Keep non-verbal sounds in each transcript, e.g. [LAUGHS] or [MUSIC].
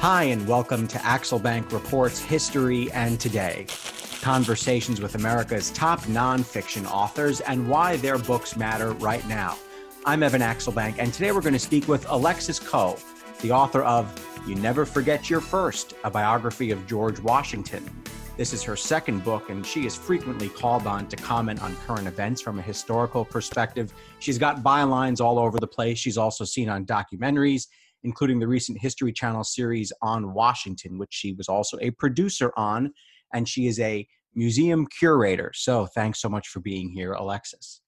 Hi, and welcome to Axelbank Reports History and Today. Conversations with America's top nonfiction authors and why their books matter right now. I'm Evan Axelbank, and today we're going to speak with Alexis Coe, the author of You Never Forget Your First, a biography of George Washington. This is her second book, and she is frequently called on to comment on current events from a historical perspective. She's got bylines all over the place. She's also seen on documentaries, including the recent History Channel series on Washington, which she was also a producer on, and she is a museum curator. So thanks so much for being here, Alexis.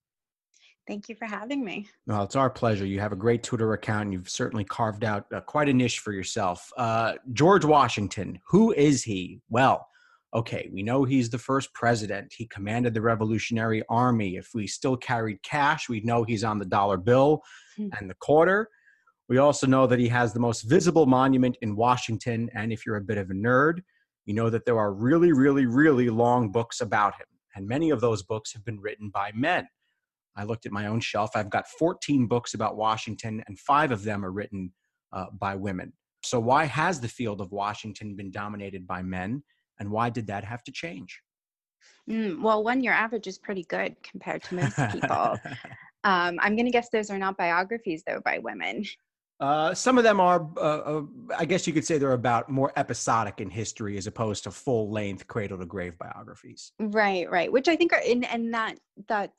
Thank you for having me. Well, it's our pleasure. You have a great Twitter account. And you've certainly carved out uh, quite a niche for yourself. Uh, George Washington, who is he? Well, okay, we know he's the first president. He commanded the Revolutionary Army. If we still carried cash, we'd know he's on the dollar bill hmm. and the quarter. We also know that he has the most visible monument in Washington. And if you're a bit of a nerd, you know that there are really, really, really long books about him. And many of those books have been written by men. I looked at my own shelf. I've got 14 books about Washington, and five of them are written uh, by women. So, why has the field of Washington been dominated by men, and why did that have to change? Mm, well, one, your average is pretty good compared to most people. [LAUGHS] um, I'm going to guess those are not biographies, though, by women. Uh, some of them are, uh, uh, I guess you could say they're about more episodic in history as opposed to full length cradle to grave biographies. Right, right. Which I think are in, and that, that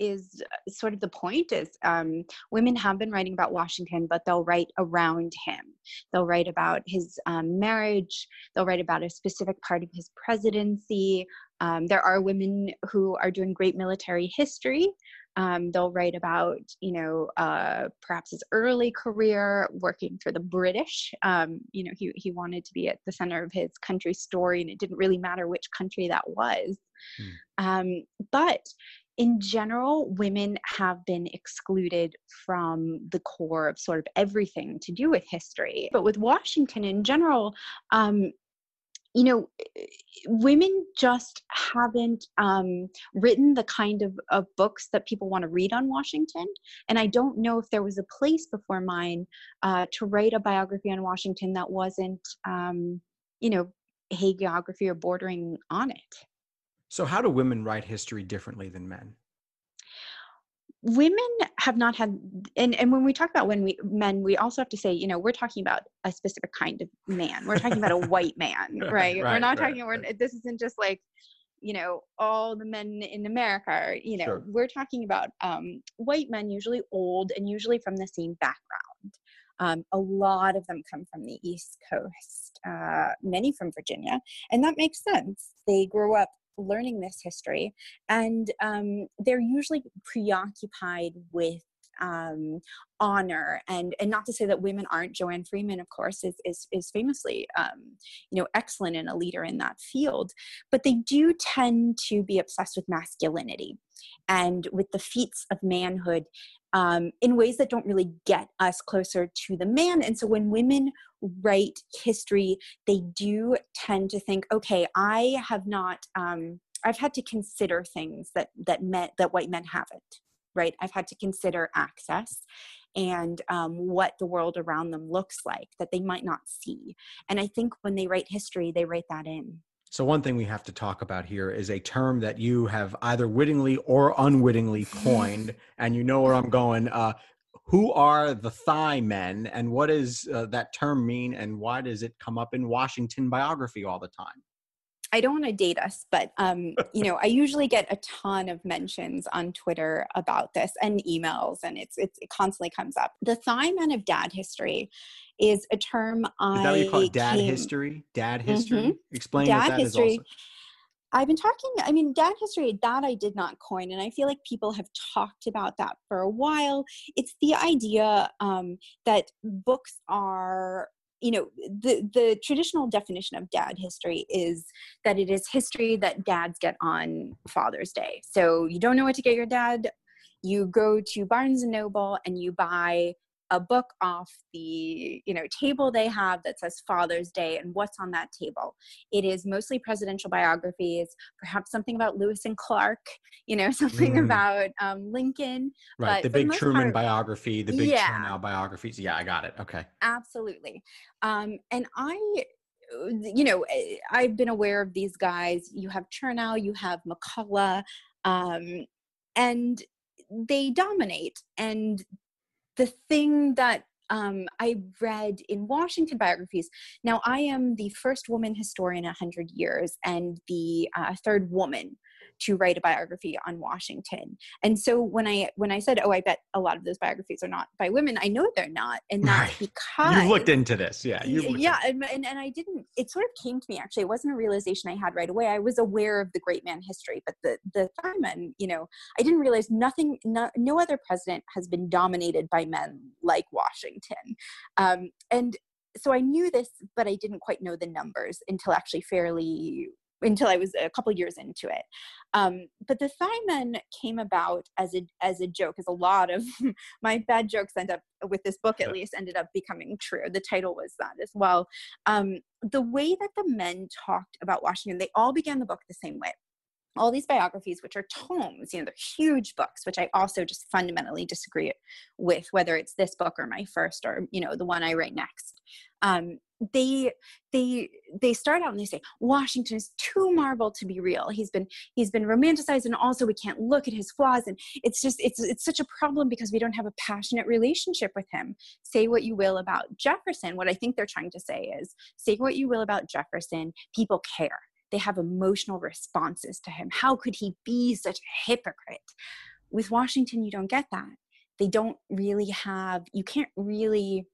is uh, sort of the point is um, women have been writing about Washington, but they'll write around him. They'll write about his um, marriage. They'll write about a specific part of his presidency. Um, there are women who are doing great military history. Um, they'll write about, you know, uh, perhaps his early career working for the British. Um, you know, he, he wanted to be at the center of his country's story, and it didn't really matter which country that was. Mm. but in general, women have been excluded from the core of sort of everything to do with history. But with Washington in general, um, you know, women just haven't um, written the kind of, of books that people want to read on Washington. And I don't know if there was a place before mine uh, to write a biography on Washington that wasn't, um, you know, hagiography or bordering on it. So, how do women write history differently than men? Women have not had, and, and when we talk about when we men, we also have to say, you know, we're talking about a specific kind of man. We're talking about a white man, right? [LAUGHS] right we're not right, talking. We're, this isn't just like, you know, all the men in America. Are, you know, sure. we're talking about um, white men, usually old and usually from the same background. Um, a lot of them come from the East Coast, uh, many from Virginia, and that makes sense. They grew up learning this history and um, they're usually preoccupied with um, honor and and not to say that women aren't joanne freeman of course is is, is famously um, you know excellent and a leader in that field but they do tend to be obsessed with masculinity and with the feats of manhood um, in ways that don't really get us closer to the man. And so when women write history, they do tend to think, okay, I have not, um, I've had to consider things that that men that white men haven't. Right, I've had to consider access and um, what the world around them looks like that they might not see. And I think when they write history, they write that in. So, one thing we have to talk about here is a term that you have either wittingly or unwittingly coined, [LAUGHS] and you know where I'm going. Uh, who are the thigh men, and what does uh, that term mean, and why does it come up in Washington biography all the time? I don't want to date us, but um, you know, I usually get a ton of mentions on Twitter about this and emails, and it's, it's it constantly comes up. The thigh men of dad history is a term I. Is that what you call it? Dad came, history? Dad history? Mm-hmm. Explain dad what that history. Is also. I've been talking, I mean, dad history, that I did not coin, and I feel like people have talked about that for a while. It's the idea um, that books are you know the the traditional definition of dad history is that it is history that dads get on father's day so you don't know what to get your dad you go to barnes and noble and you buy a book off the you know table they have that says father's day and what's on that table. It is mostly presidential biographies perhaps something about lewis and clark you know [LAUGHS] something mm. about um, lincoln right the big the truman part, biography the big yeah. biographies. Yeah i got it. Okay. Absolutely. Um, and i you know eh, i've been aware of these guys. You have chernow you have mccullough um, and they dominate. And the thing that um, I read in Washington biographies. Now, I am the first woman historian in 100 years and the uh, third woman to write a biography on Washington. And so when I when I said, "Oh, I bet a lot of those biographies are not by women," I know they're not, and that's right. because you looked into this. Yeah, yeah, and, and, and I didn't. It sort of came to me actually. It wasn't a realization I had right away. I was aware of the great man history, but the the Thigh Men, you know, I didn't realize nothing. No, no other president has been dominated by men like Washington, um, and so I knew this, but I didn't quite know the numbers until actually fairly until I was a couple years into it. Um, but the Thigh Men came about as a as a joke, as a lot of [LAUGHS] my bad jokes end up with this book at least ended up becoming true. The title was that as well. Um, the way that the men talked about Washington, they all began the book the same way all these biographies which are tomes you know they're huge books which i also just fundamentally disagree with whether it's this book or my first or you know the one i write next. Um, they they they start out and they say washington is too marble to be real. He's been he's been romanticized and also we can't look at his flaws. And it's just it's it's such a problem because we don't have a passionate relationship with him. Say what you will about jefferson what i think they're trying to say is say what you will about jefferson people care they have emotional responses to him how could he be such a hypocrite with washington you don't get that they don't really have you can't really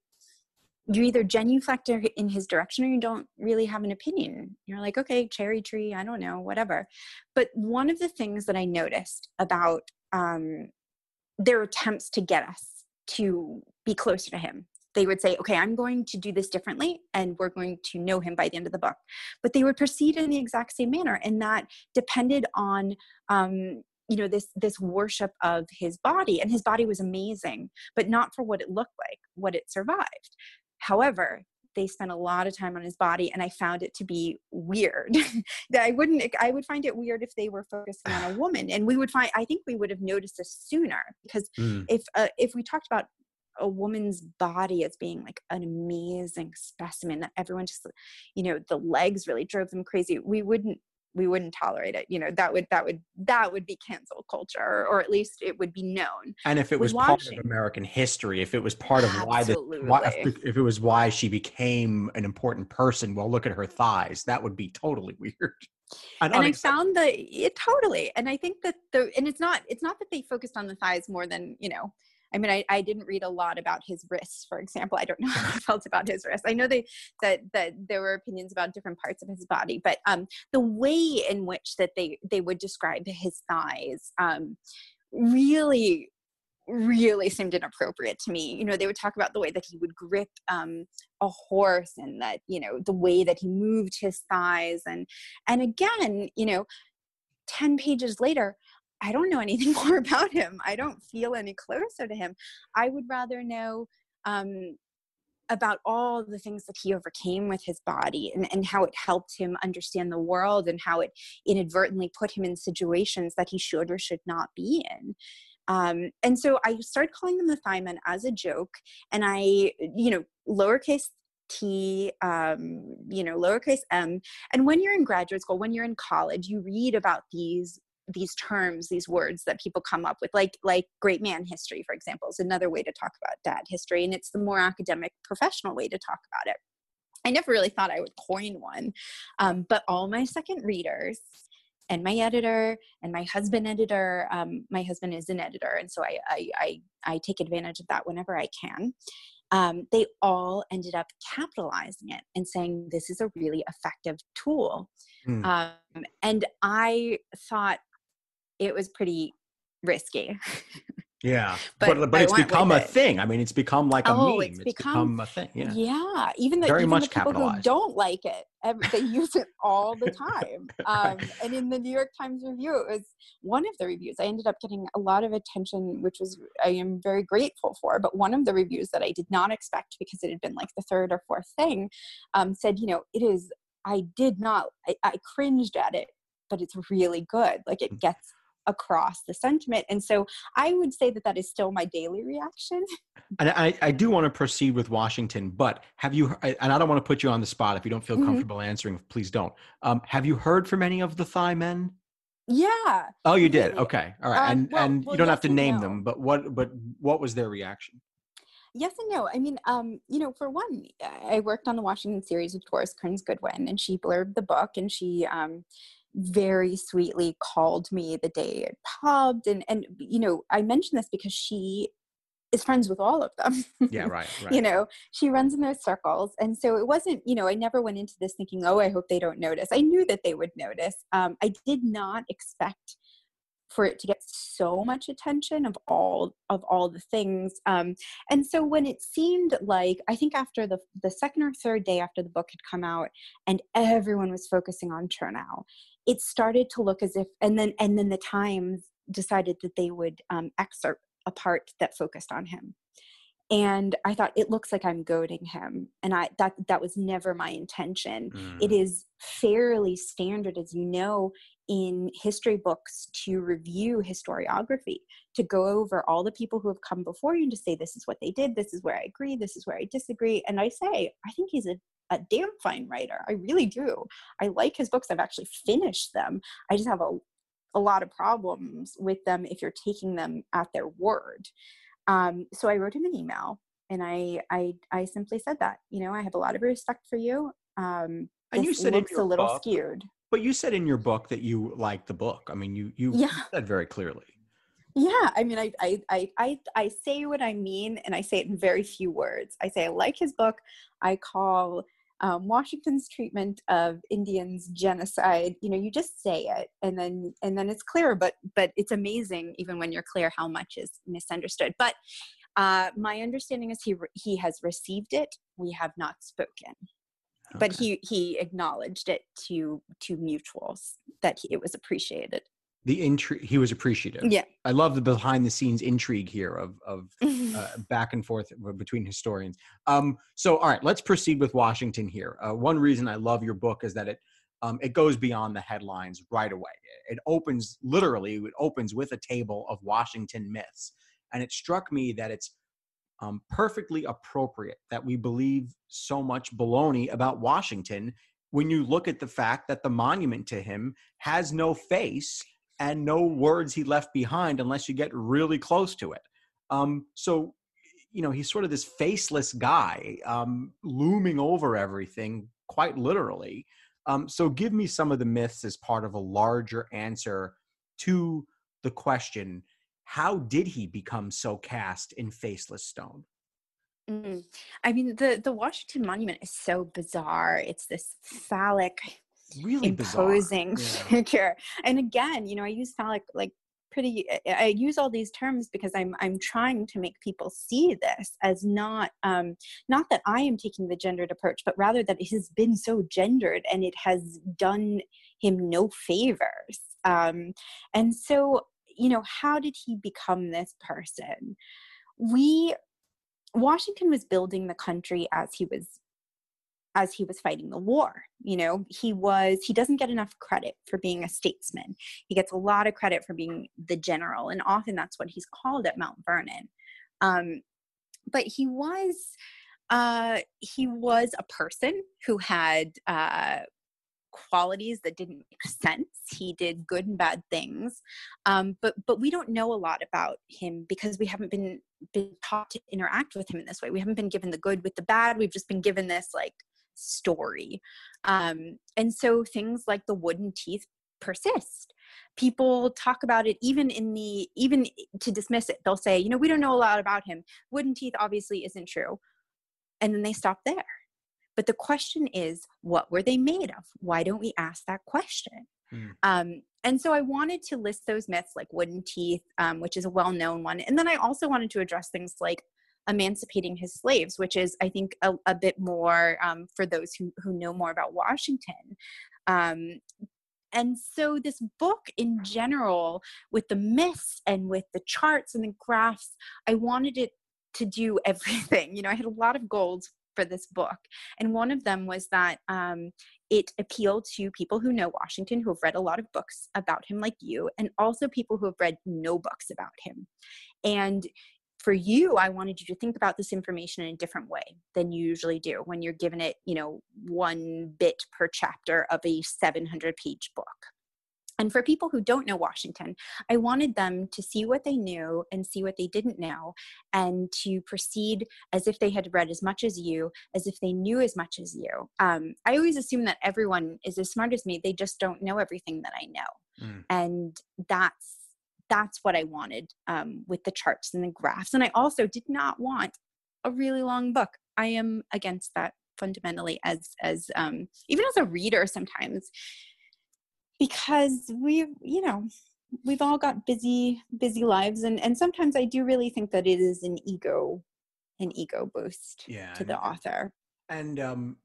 you either genuflect in his direction or you don't really have an opinion. You're like, okay, cherry tree, I don't know, whatever. But one of the things that I noticed about um, their attempts to get us to be closer to him, they would say, okay, I'm going to do this differently and we're going to know him by the end of the book. But they would proceed in the exact same manner. And that depended on um, you know this this worship of his body and his body was amazing but not for what it looked like what it survived However, they spent a lot of time on his body and i found it to be weird [LAUGHS] that i wouldn't i would find it weird if they were focusing on a woman and we would find i think we would have noticed this sooner because mm. if uh, if we talked about a woman's body as being like an amazing specimen that everyone just you know the legs really drove them crazy. We wouldn't we wouldn't tolerate it you know that would that would that would be cancel culture or at least it would be known. And if it was part of american history if it was part of why the why, if it was why she became an important person well look at her thighs that would be totally [LAUGHS] weird and, and i found that it totally. And i think that the and it's not it's not that they focused on the thighs more than you know I mean, I, I didn't read a lot about his wrists, for example. I don't know [LAUGHS] how I [LAUGHS] felt about his wrists. I know they that that there were opinions about different parts of his body, but um, the way in which that they they would describe his thighs um, really really seemed inappropriate to me. You know, they would talk about the way that he would grip um, a horse and that, you know, the way that he moved his thighs. And, and again, you know, 10 pages later, I don't know anything [LAUGHS] more about him. I don't feel any closer to him. I would rather know um, about all the things that he overcame with his body and, and how it helped him understand the world and how it inadvertently put him in situations that he should or should not be in. Um, and so I started calling them the Thigh Men as a joke. And I, you know, lowercase T, um, you know, lowercase m. And when you're in graduate school, when you're in college, you read about these these terms these words that people come up with like like great man history for example is another way to talk about dad history and it's the more academic professional way to talk about it. I never really thought i would coin one um, but all my second readers and my editor and my husband editor um, my husband is an editor and so I, I, I i take advantage of that whenever i can. Um, they all ended up capitalizing it and saying this is a really effective tool. Mm. um, and i thought it was pretty risky. [LAUGHS] Yeah, but but, but it's become a it. thing. I mean, it's become like a oh, meme. It's, it's become, become, a thing. Yeah, yeah. Even the very even much the people who don't like it, they use it [LAUGHS] all the time. Um, and in the New York Times review, it was one of the reviews. I ended up getting a lot of attention, which was I am very grateful for. But one of the reviews that I did not expect because it had been like the third or fourth thing um, said, you know, it is. I did not. I, I cringed at it but it's really good. Like it mm. gets across the sentiment. And so I would say that that is still my daily reaction. And I, I do want to proceed with Washington, but have you, and I don't want to put you on the spot. If you don't feel mm-hmm. comfortable mm-hmm. answering, please don't. Um, have you heard from any of the Thigh men? Yeah. Oh, you did. Okay. All right. Um, and well, and well, you don't yes have to name no. them, but what but what was their reaction? Yes and no. I mean, um, you know, for one, I worked on the Washington series with Doris Kearns Goodwin, and she blurbed the book, and she um, very sweetly called me the day it pubbed and and you know i mention this because she is friends with all of them yeah right, [LAUGHS] right. you know? She runs in those circles and so it wasn't you know i never went into this thinking oh i hope they don't notice. I knew that they would notice um, i did not expect for it to get so much attention of all of all the things um, and so when it seemed like i think after the the second or third day after the book had come out and everyone was focusing on chernow it started to look as if and then and then the times decided that they would um, excerpt a part that focused on him. And i thought it looks like i'm goading him. And i that that was never my intention. Mm. it is fairly standard as you know in history books to review historiography to go over all the people who have come before you and to say this is what they did. This is where i agree. This is where i disagree. And i say i think he's a a damn fine writer. I really do. I like his books. I've actually finished them. I just have a, a lot of problems with them if you're taking them at their word. Um, so I wrote him an email and I, I, I simply said that, you know, I have a lot of respect for you. Um, and you said it's a little book, skewed. But you said in your book that you liked the book. I mean, you, you yeah. said very clearly. Yeah, I mean, I, I, I, I, I say what I mean, and I say it in very few words. I say I like his book. I call um, Washington's treatment of Indians genocide, you know, you just say it and then and then it's clear, but but it's amazing even when you're clear how much is misunderstood. But uh, my understanding is he he has received it. We have not spoken, okay. but he he acknowledged it to to mutuals that he, it was appreciated the intrigue he was appreciative. Yeah. I love the behind the scenes intrigue here of of uh, [LAUGHS] back and forth between historians. Um so all right let's proceed with washington here. Uh, one reason i love your book is that it um, it goes beyond the headlines right away. It opens literally it opens with a table of washington myths and it struck me that it's um, perfectly appropriate that we believe so much baloney about washington when you look at the fact that the monument to him has no face and no words he left behind unless you get really close to it. Um, so, you know, he's sort of this faceless guy um, looming over everything, quite literally. Um, so, give me some of the myths as part of a larger answer to the question how did he become so cast in faceless stone? Mm. I mean, the the Washington Monument is so bizarre. It's this phallic really imposing [LAUGHS] figure. And again, you know, I use phallic like pretty I use all these terms because I'm I'm trying to make people see this as not um not that I am taking the gendered approach, but rather that it has been so gendered and it has done him no favors. Um and so, you know, how did he become this person? We Washington was building the country as he was as he was fighting the war. You know, he was, he doesn't get enough credit for being a statesman. He gets a lot of credit for being the general, and often that's what he's called at Mount Vernon. Um, but he was, uh, he was a person who had uh, qualities that didn't make sense. He did good and bad things, um, but but we don't know a lot about him because we haven't been been taught to interact with him in this way. We haven't been given the good with the bad. We've just been given this like story. Um, and so things like the wooden teeth persist. People talk about it even in the, even to dismiss it, they'll say, you know, we don't know a lot about him. Wooden teeth obviously isn't true. And then they stop there. But the question is, what were they made of? Why don't we ask that question? Mm. Um, and so I wanted to list those myths like wooden teeth, um, which is a well known one. And then I also wanted to address things like emancipating his slaves, which is, I think, a, a bit more um, for those who, who know more about Washington. Um, and so, this book in general, with the myths and with the charts and the graphs, I wanted it to do [LAUGHS] everything. You know, I had a lot of goals for this book. And one of them was that um, it appealed to people who know Washington, who have read a lot of books about him, like you, and also people who have read no books about him. And for you, I wanted you to think about this information in a different way than you usually do when you're given it, you know, one bit per chapter of a 700 page book. And for people who don't know Washington, I wanted them to see what they knew and see what they didn't know, and to proceed as if they had read as much as you, as if they knew as much as you. Um, I always assume that everyone is as smart as me; they just don't know everything that I know, mm. and that's that's what I wanted um, with the charts and the graphs. And I also did not want a really long book. I am against that fundamentally as as um, even as a reader sometimes because we you know we've all got busy busy lives and and sometimes i do really think that it is an ego an ego boost yeah, to the author and um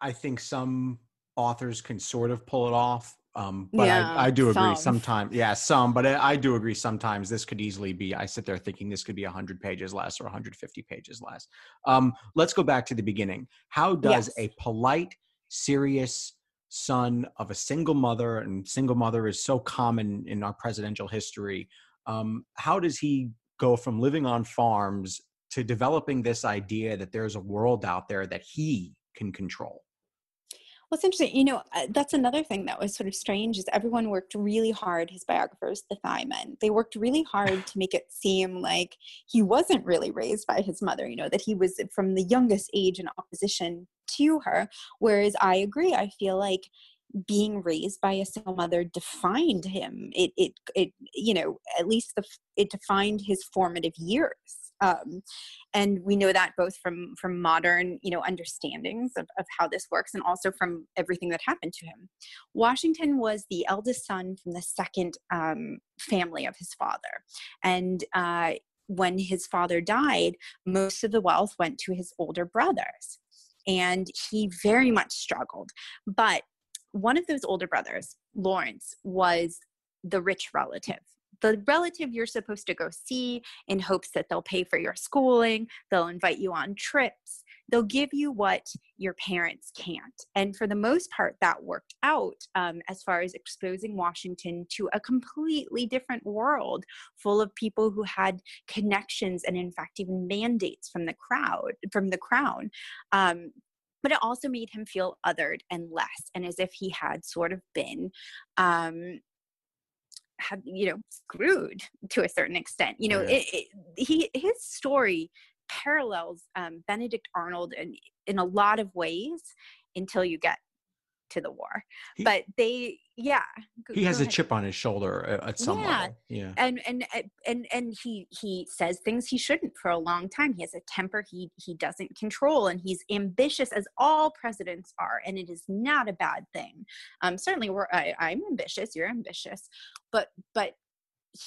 i think some authors can sort of pull it off um but yeah, I, I do agree some. sometimes yeah some but I, I, do agree sometimes this could easily be i sit there thinking this could be 100 pages less or 150 pages less um let's go back to the beginning how does yes. a polite serious son of a single mother, and single mother is so common in our presidential history. Um, how does he go from living on farms to developing this idea that there's a world out there that he can control? Well, it's interesting. You know, uh, that's another thing that was sort of strange is everyone worked really hard, his biographers, the Thigh Men, they worked really hard to make it seem like he wasn't really raised by his mother, you know, that he was from the youngest age in opposition to her. Whereas I agree, I feel like being raised by a single mother defined him. It, it, it, you know, at least the, it defined his formative years. Um, and we know that both from from modern you know understandings of, of how this works and also from everything that happened to him washington was the eldest son from the second um, family of his father and uh, when his father died most of the wealth went to his older brothers and he very much struggled. But one of those older brothers, Lawrence, was the rich relative. The relative you're supposed to go see in hopes that they'll pay for your schooling, they'll invite you on trips, they'll give you what your parents can't. And for the most part, that worked out um, as far as exposing Washington to a completely different world full of people who had connections and, in fact, even mandates from the crowd, from the crown. Um, but it also made him feel othered and less, and as if he had sort of been um, had you know screwed to a certain extent you know yeah. it, it, he his story parallels um, Benedict Arnold in, in a lot of ways until you get to the war. He, but they, yeah. Go, he has a chip on his shoulder at some yeah. level. Yeah. And, and, uh, and, and he, he says things he shouldn't for a long time. He has a temper he, he doesn't control and he's ambitious as all presidents are. And it is not a bad thing. Um, certainly we're, I, I'm ambitious. You're ambitious, but, but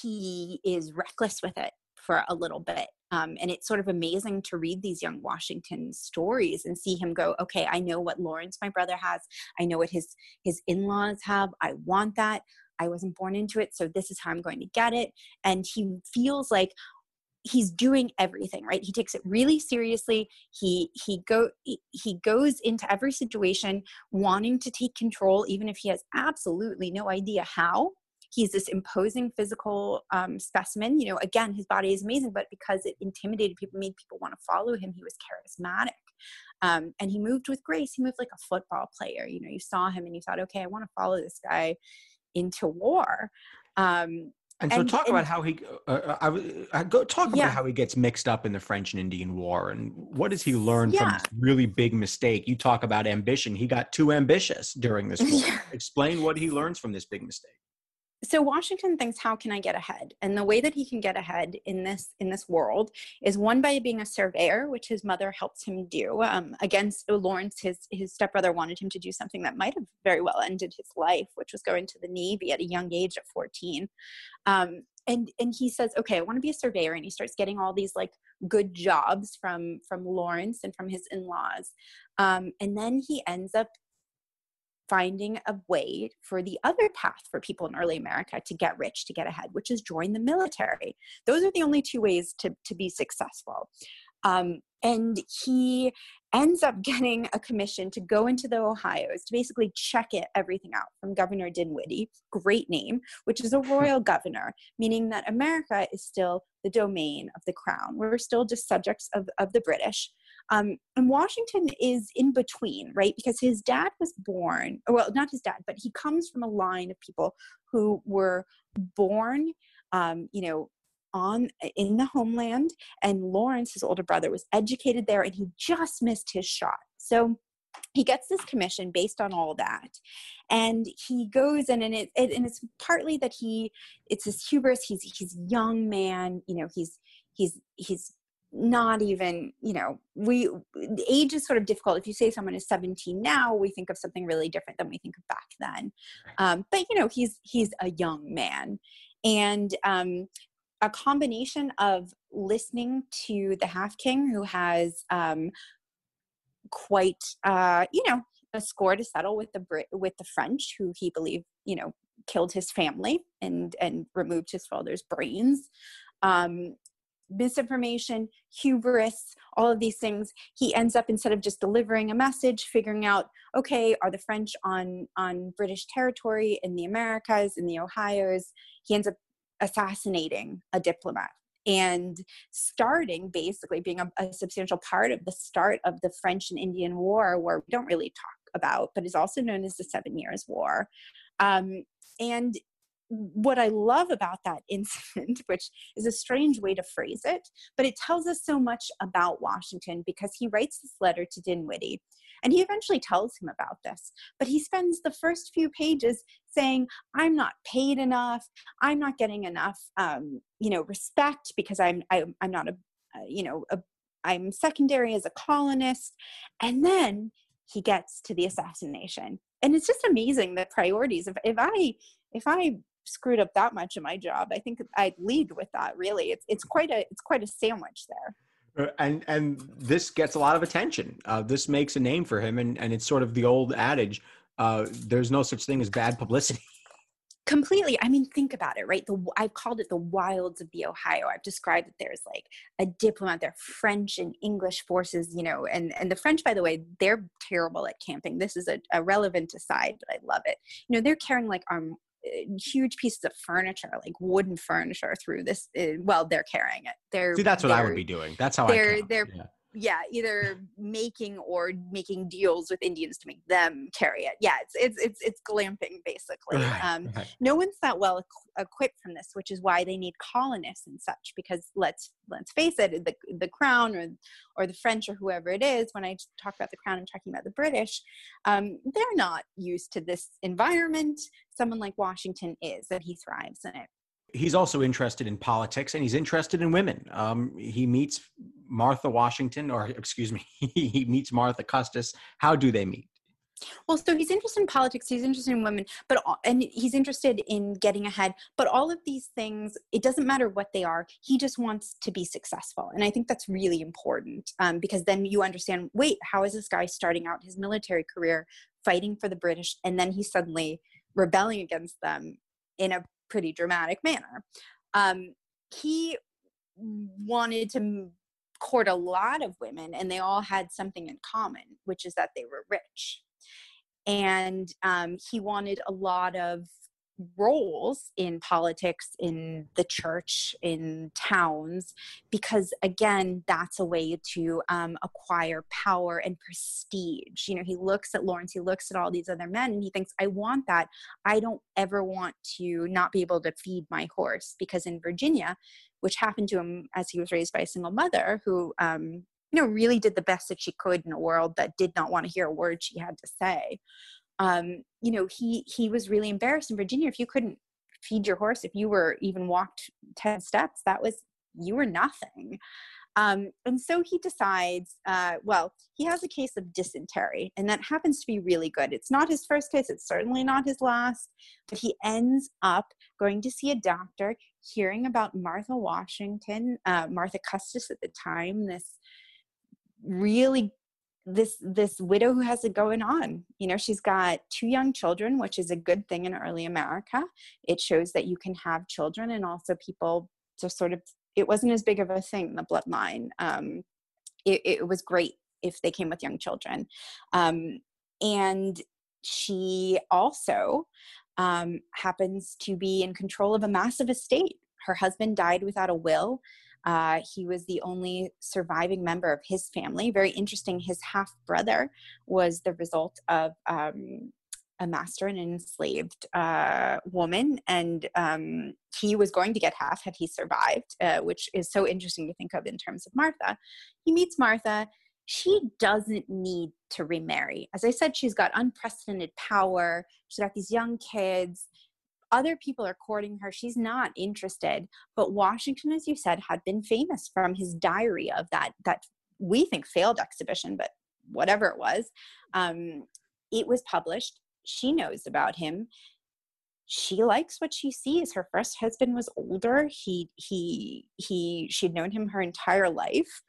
he is reckless with it for a little bit. Um, and it's sort of amazing to read these young Washington stories and see him go, okay, I know what Lawrence, my brother, has. I know what his his in-laws have. I want that. I wasn't born into it, so this is how I'm going to get it. And he feels like he's doing everything right he takes it really seriously he he go he goes into every situation wanting to take control even if he has absolutely no idea how he's this imposing physical um, specimen. You know, again, his body is amazing, but because it intimidated people, made people want to follow him, he was charismatic. Um, and he moved with grace. He moved like a football player. You know, you saw him and you thought, okay, I want to follow this guy into war. Um, and so, and, talk and, about how he. Uh, uh I, I go talk about yeah. how he gets mixed up in the French and Indian War, and what does he learn yeah. from this really big mistake? You talk about ambition. He got too ambitious during this [LAUGHS] war. Explain what he learns from this big mistake. So washington thinks how can i get ahead? And the way that he can get ahead in this in this world is one by being a surveyor which his mother helps him do um, against lawrence his his stepbrother wanted him to do something that might have very well ended his life which was going to the navy at a young age at 14 um, and and he says okay i want to be a surveyor and he starts getting all these like good jobs from from lawrence and from his in-laws. Um, and then he ends up finding a way for the other path for people in early America to get rich, to get ahead, which is join the military. Those are the only two ways to, to be successful. Um, and he ends up [LAUGHS] getting a commission to go into the Ohio's to basically check it everything out from Governor Dinwiddie, great name, which is a [LAUGHS] royal governor, meaning that America is still the domain of the crown. We're still just subjects of, of the British. Um, and Washington is in between, right? Because his dad was born, well, not his dad, but he comes from a line of people who were born, um, you know, on in the homeland and lawrence his older brother was educated there and he just missed his shot so he gets this commission based on all that and he goes in and it, it, and it's partly that he it's his hubris he's he's young man you know he's he's he's not even you know we age is sort of difficult. If you say someone is 17 now we think of something really different than we think of back then. Um, but you know he's he's a young man. And um, a combination of listening to the half king who has um, quite uh, you know a score to settle with the Brit with the French who he believed you know killed his family and and removed his father's brains. Um, misinformation, hubris, all of these things. He ends up instead of just delivering a message, figuring out, okay, are the French on on British territory in the Americas, in the Ohio's? He ends up assassinating a diplomat and starting basically being a, a, substantial part of the start of the French and Indian War, where we don't really talk about, but is also known as the Seven Years' War. Um, and what I love about that [LAUGHS] incident, which is a strange way to phrase it, but it tells us so much about Washington because he writes this letter to Dinwiddie and he eventually tells him about this. But he spends the first few pages saying, I'm not paid enough. I'm not getting enough, um, you know, respect because I'm, I, am i am not a, uh, you know, a, I'm secondary as a colonist. And then he gets to the assassination. And it's just amazing the priorities. If, if I, if I screwed up that much in my job, I think I'd lead with that. Really, it's it's quite a it's quite a sandwich there. Uh, and and this gets a lot of attention. Uh, this makes a name for him, and and it's sort of the old adage: uh, "There's no such thing as bad publicity." [LAUGHS] Completely. I mean, think about it, right? The I've called it the wilds of the Ohio. I've described that there's like a diplomat, there French and English forces, you know, and and the French, by the way, they're terrible at camping. This is a, a relevant aside, but I love it. You know, they're carrying like arm huge pieces of furniture, like wooden furniture, through this. Uh, well, they're carrying it. They're see. That's what I would be doing. That's how they're I. They're yeah yeah either making or making deals with indians to make them carry it. Yeah it's it's it's, it's glamping basically. Right, um, right. no one's that well equipped from this which is why they need colonists and such because let's let's face it the the crown or or the french or whoever it is when i talk about the crown i'm talking about the british um, they're not used to this environment. Someone like washington is and he thrives in it he's also interested in politics and he's interested in women. Um, he meets Martha Washington, or excuse me, [LAUGHS] he meets Martha Custis. How do they meet? Well, so he's interested in politics, he's interested in women, but and he's interested in getting ahead. But all of these things, it doesn't matter what they are. He just wants to be successful, and I think that's really important um, because then you understand. Wait, how is this guy starting out his military career, fighting for the British, and then he's suddenly rebelling against them in a pretty dramatic manner. Um, he wanted to court a lot of women, and they all had something in common, which is that they were rich. And um, he wanted a lot of roles in politics, in the church, in towns, because again, that's a way to um, acquire power and prestige. You know, he looks at Lawrence, he looks at all these other men, and he thinks, I want that. I don't ever want to not be able to feed my horse, because in Virginia, which happened to him as he was raised by a single mother who um, you know really did the best that she could in a world that did not want to hear a word she had to say um, you know he he was really embarrassed. In virginia if you couldn't feed your horse if you were even walked 10 steps that was you were nothing. Um, and so he decides, uh, well, he has a case of dysentery, and that happens to be really good. It's not his first case, it's certainly not his last, but he ends up going to see a doctor, hearing about Martha Washington, uh, Martha Custis at the time, this really this this widow who has it going on. You know she's got two young children which is a good thing in early america. It shows that you can have children and also people just sort of it wasn't as big of a thing the bloodline. Um, it, it, was great if they came with young children. Um, and she also um, happens to be in control of a massive estate. Her husband died without a will uh, he was the only surviving member of his family. Very interesting. His half brother was the result of um, a master and an enslaved uh, woman, and um, he was going to get half had he survived, uh, which is so interesting to think of in terms of Martha. He meets Martha. She doesn't need to remarry. As I said, she's got unprecedented power. She's got these young kids. Other people are courting her. She's not interested. But Washington, as you said, had been famous from his diary of that that we think failed exhibition, but whatever it was. Um, it was published she knows about him she likes what she sees. Her first husband was older. He he he she'd known him her entire life.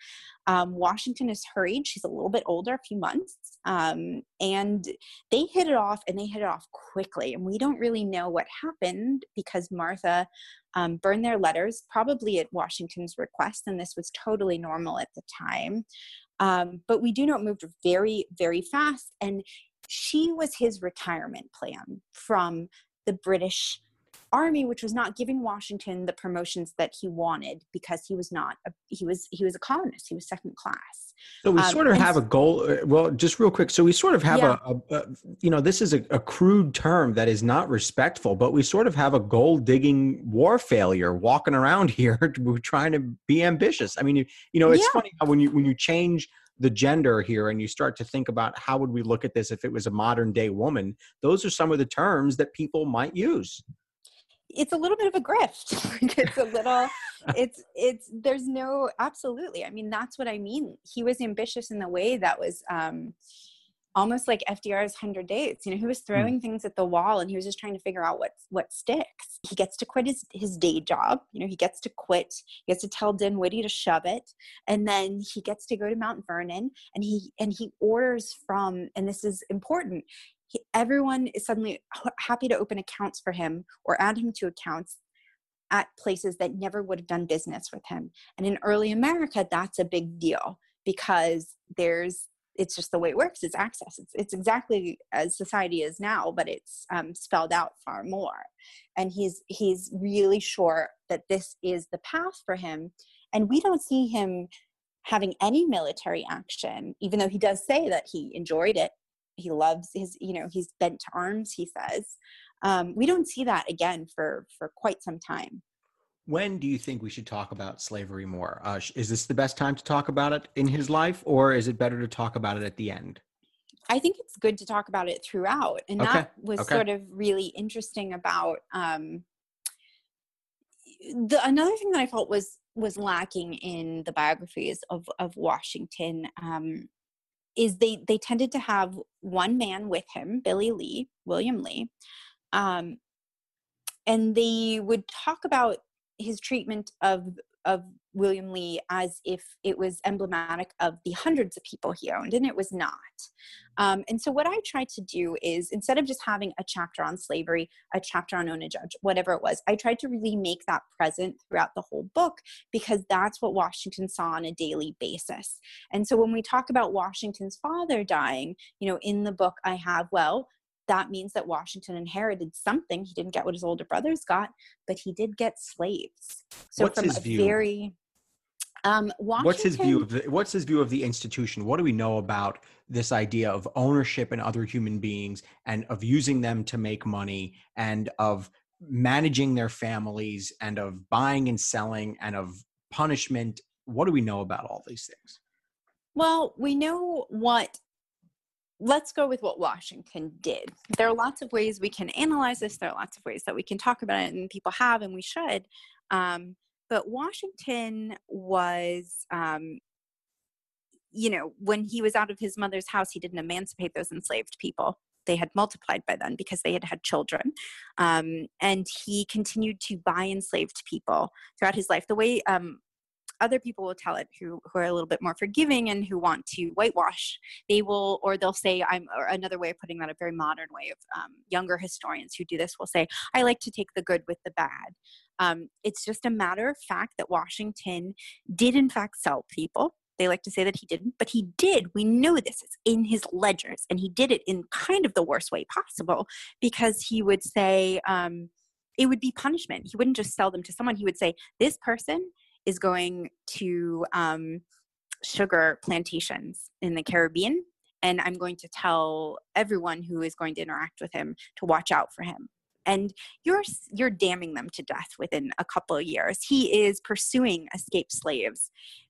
Um, washington is her age. She's a little bit older a few months. Um, and they hit it off and they hit it off quickly. And we don't really know what happened because martha um, burned their letters probably at washington's request and this was totally normal at the time. Um, but we do know it moved very very fast. And she was his retirement plan from the British army which was not giving washington the promotions that he wanted because he was not a, he was he was a colonist he was second class so we um, sort of have a goal uh, well just real quick so we sort of have yeah. a, a, a, you know this is a, a, crude term that is not respectful but we sort of have a gold digging war failure walking around [LAUGHS] here we're trying to be ambitious i mean you, you know it's yeah. funny how when you when you change the gender here and you start to think about how would we look at this if it was a modern day woman those are some of the terms that people might use. It's a little bit of a grift. [LAUGHS] It's a little it's it's there's no absolutely. I mean that's what i mean. He was ambitious in the way that was um almost like FDR's 100 days. You know, he was hmm. throwing mm. things at the wall and he was just trying to figure out what what sticks. He gets to quit his, his day job. You know, he gets to quit. He gets to tell Dinwiddie to shove it. And then he gets to go to Mount Vernon and he and he orders from and this is important. He, everyone is suddenly happy to open accounts for him or add him to accounts at places that never would have done business with him. And in early America, that's a big deal because there's it's just the way it works it's access it's, it's exactly as society is now but it's um, spelled out far more. And he's he's really sure that this is the path for him and we don't see him having any military action even though he does say that he enjoyed it he loves his you know he's bent to arms he says. Um, we don't see that again for for quite some time when do you think we should talk about slavery more? Uh, is this the best time to talk about it in his life, or is it better to talk about it at the end? I think it's good to talk about it throughout, and okay. that was okay. sort of really interesting about um, the another thing that I felt was was lacking in the biographies of of Washington um, is they they tended to have one man with him, Billy Lee, William Lee, um, and they would talk about his treatment of of William Lee as if it was emblematic of the hundreds of people he owned, and it was not. Um, and so, what I tried to do is instead of just having a chapter on slavery, a chapter on Ona Judge, whatever it was, I tried to really make that present throughout the whole book because that's what Washington saw on a daily basis. And so, when we talk about Washington's father dying, you know, in the book, I have, well, that means that Washington inherited something. He didn't get what his older brothers got, but he did get slaves. So what's from a view? very um, what's his view of the, what's his view of the institution? What do we know about this idea of ownership and other human beings and of using them to make money and of managing their families and of buying and selling and of punishment? What do we know about all these things? Well, we know what let's go with what Washington did. There are lots of ways we can analyze this. There are lots of ways that we can talk about it, and people have, and we should. Um, but Washington was, um, you know, when he was out of his mother's house, he didn't emancipate those enslaved people. They had multiplied by then because they had had children. Um, and he continued to buy enslaved people throughout his life. The way um, other people will tell it who, who are a little bit more forgiving and who want to whitewash they will or they'll say i'm or another way of putting that a very modern way of um, younger historians who do this will say i like to take the good with the bad um, it's just a matter of fact that washington did in fact sell people they like to say that he didn't, but he did. We know this is in his ledgers, and he did it in kind of the worst way possible because he would say um, it would be punishment. He wouldn't just sell them to someone. He would say, This person is going to um, sugar plantations in the Caribbean. And I'm going to tell everyone who is going to interact with him to watch out for him. And you're you're damning them to death within a couple of years. He is pursuing escaped slaves.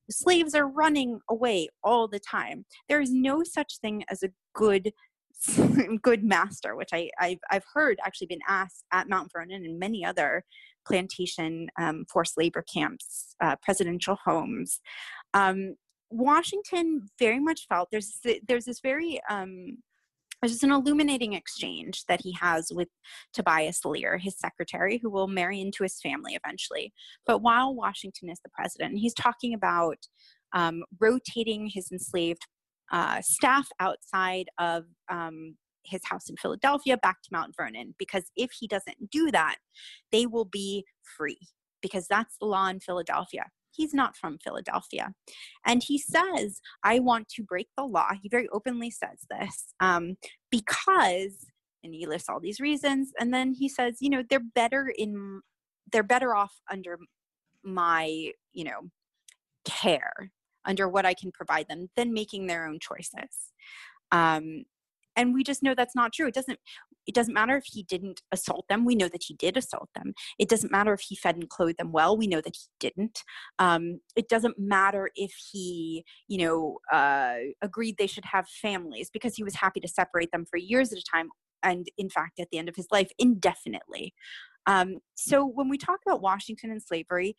Slaves are running away all the time. There is no such thing as a good [LAUGHS] good master, which I, I've, I've heard actually been asked at Mount Vernon and many other plantation um, forced labor camps, uh, presidential homes. Um, Washington very much felt there's there's this very um, there's just an illuminating exchange that he has with Tobias Lear, his secretary, who will marry into his family eventually. But while Washington is the president, he's talking about um, rotating his enslaved uh, staff outside of um, his house in Philadelphia back to Mount Vernon because if he doesn't do that, they will be free because that's the law in Philadelphia. He's not from Philadelphia. And he says, I want to break the law. He very openly says this um, because, and he lists all these reasons. And then he says, you know, they're better in, they're better off under my, you know, care, under what I can provide them than making their own choices. Um, and we just know that's not true. It doesn't it doesn't matter if he didn't assault them. We know that he did assault them. It doesn't matter if he fed and clothed them well. We know that he didn't. Um, it doesn't matter if he you know uh, agreed they should have families because he was happy to separate them for years at a time and in fact at the end of his life indefinitely. Um, so when we talk about washington and slavery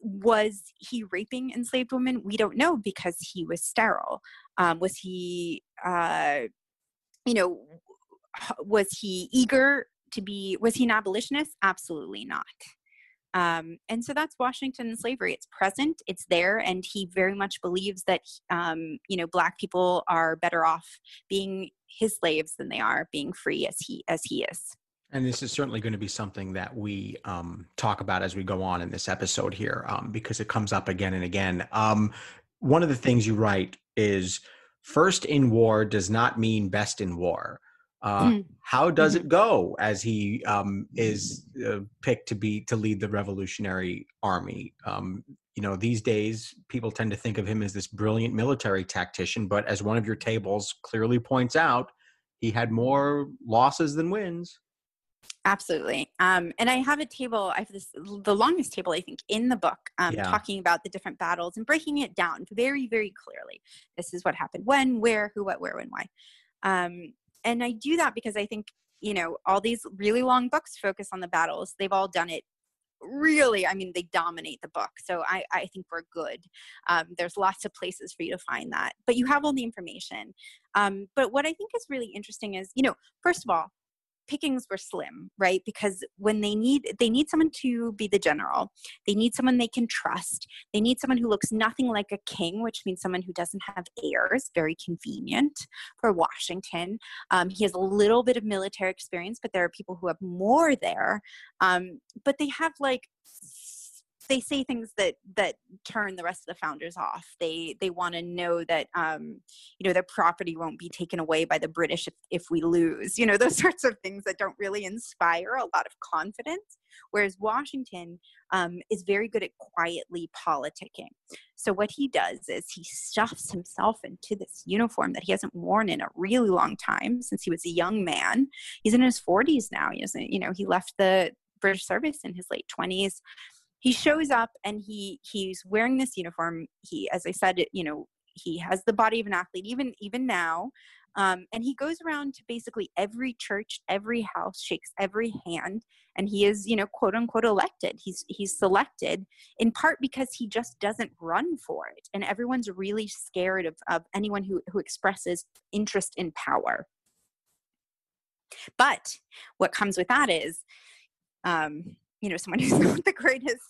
was he raping enslaved women? We don't know because he was sterile. Um, was he uh, you know, was he eager to be, was he an abolitionist? Absolutely not. Um, and so that's Washington and slavery. It's present, it's there, and he very much believes that um, you know black people are better off being his slaves than they are being free as he as he is. And this is certainly going to be something that we um, talk about as we go on in this episode here, um, because it comes up again and again. Um, one of the things you write is first in war does not mean best in war. Uh, mm. How does mm-hmm. it go as he um, is uh, picked to be to lead the Revolutionary Army? Um, you know, these days people tend to think of him as this brilliant military tactician, but as one of your tables clearly points out, he had more losses than wins. Absolutely. Um, and I have a table, I have this, the longest table, I think, in the book, um, yeah. talking about the different battles and breaking it down very, very clearly. This is what happened when, where, who, what, where, when, why. Um, and I do that because I think, you know, all these really long books focus on the battles. They've all done it really i mean they dominate the book so i, I think we're good um, there's lots of places for you to find that but you have all the information um, but what i think is really interesting is you know first of all pickings were slim right? Because when they need they need someone to be the general. They need someone they can trust. They need someone who looks nothing like a king which means someone who doesn't have heirs very convenient for washington. Um, he has a little bit of military experience but there are people who have more there. Um, but they have like they say things that that turn the rest of the founders off. They they want to know that um, you know their property won't be taken away by the British if, if we lose. You know those [LAUGHS] sorts of things that don't really inspire a lot of confidence. Whereas Washington um, is very good at quietly politicking. So what he does is he stuffs himself into this uniform that he hasn't worn in a really long time since he was a young man. He's in his 40s now. He isn't, you know, he left the British service in his late 20s he shows up and he he's wearing this uniform he as i said you know he has the body of an athlete even even now Um, and he goes around to basically every church, every house, shakes every hand, and he is, you know, quote unquote elected. He's he's selected in part because he just doesn't run for it, and everyone's really scared of, of anyone who who expresses interest in power. But what comes with that is, um, you know, someone [LAUGHS] who's not the greatest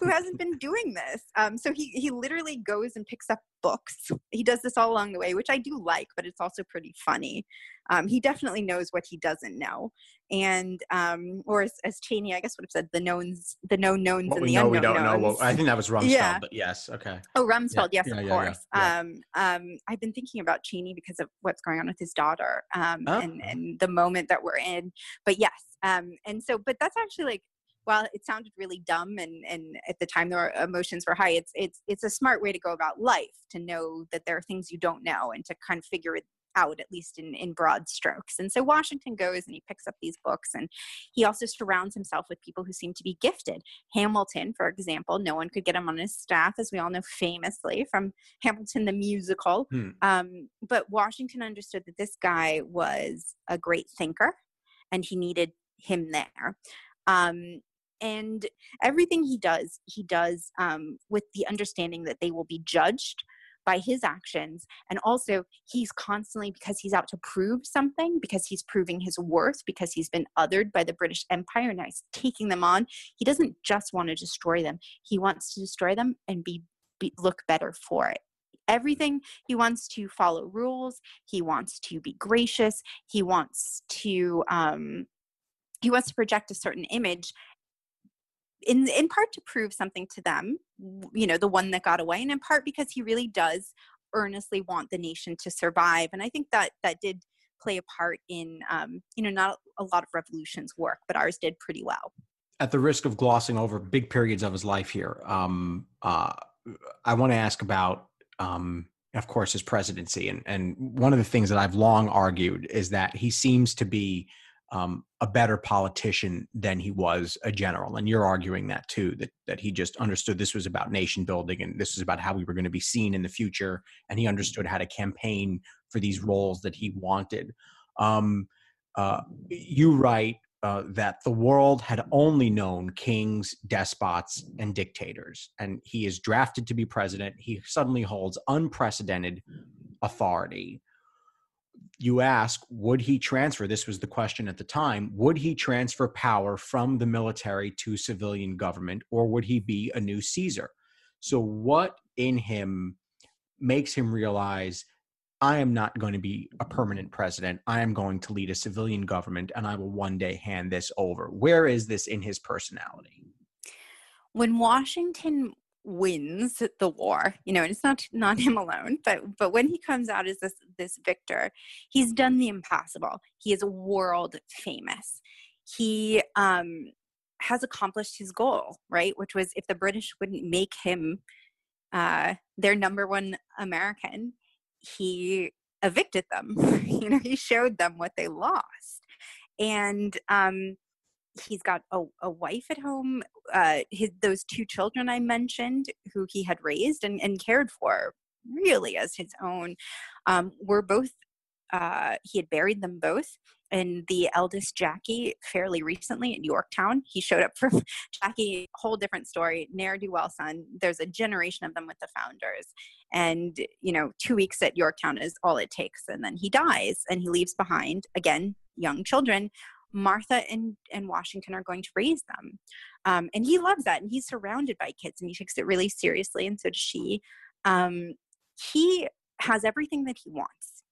who hasn't been doing this. Um, so he he literally goes and picks up books. He does this all along the way, which I do like, but it's also pretty funny. Um, he definitely knows what he doesn't know, and um, or as, as, Cheney, I guess would have said, the knowns, the known knowns, and the know, unknown we don't knowns. know. Well, I think that was Rumsfeld, yeah. but yes, okay. Oh, Rumsfeld, yeah. yes, yeah, of course. Um, um, I've been thinking about Cheney because of what's going on with his daughter um, oh. and and the moment that we're in. But yes, um, and so, but that's actually like while it sounded really dumb and and at the time their emotions were high it's it's it's a smart way to go about life to know that there are things you don't know and to kind of figure it out at least in in broad strokes. And so washington goes and he picks up these books and he also surrounds himself with people who seem to be gifted. Hamilton for example no one could get him on his staff as we all know famously from hamilton the musical. Hmm. um, but washington understood that this guy was a great thinker and he needed him there. Um, and everything he does he does um, with the understanding that they will be judged by his actions. And also he's constantly because he's out to prove something because he's proving his worth because he's been othered by the british empire and now he's taking them on he doesn't just want to destroy them. He wants to destroy them and be, be look better for it. Everything he wants to follow rules he wants to be gracious he wants to um, he wants to project a certain image in in part to prove something to them you know the one that got away and in part because he really does earnestly want the nation to survive and i think that that did play a part in um, you know not a lot of revolutions work but ours did pretty well. At the risk of glossing over big periods of his life here um, uh, i want to ask about um, of course his presidency and and one of the things that i've long argued is that he seems to be um, a better politician than he was a general. And you're arguing that too, that that he just understood this was about nation building and this was about how we were going to be seen in the future, and he understood how to campaign for these roles that he wanted. Um, uh, you write uh, that the world had only known kings, despots, and dictators, and he is drafted to be president. He suddenly holds unprecedented authority you ask, would he transfer? This was the question at the time. Would he transfer power from the military to civilian government, or would he be a new Caesar? So, what in him makes him realize I am not going to be a permanent president. I am going to lead a civilian government and I will one day hand this over. Where is this in his personality? When Washington wins the war you know and it's not not [LAUGHS] him alone but but when he comes out as this this victor he's done the impossible. He is world famous. He um has accomplished his goal right? Which was if the british wouldn't make him uh their number one american he evicted them [LAUGHS] you know he showed them what they lost. And um he's got a, a wife at home uh his those two children i mentioned who he had raised and, and cared for really as his own um were both uh he had buried them both and the eldest Jackie fairly recently in Yorktown. He showed up for [LAUGHS] Jackie, whole different story, ne'er do well son. There's a generation of them with the founders. And, you know, two weeks at Yorktown is all it takes. And then he dies and he leaves behind, again, young children Martha and, and Washington are going to raise them. Um, and he loves that. And he's surrounded by kids and he takes it really seriously. And so does she. Um, he has everything that he wants.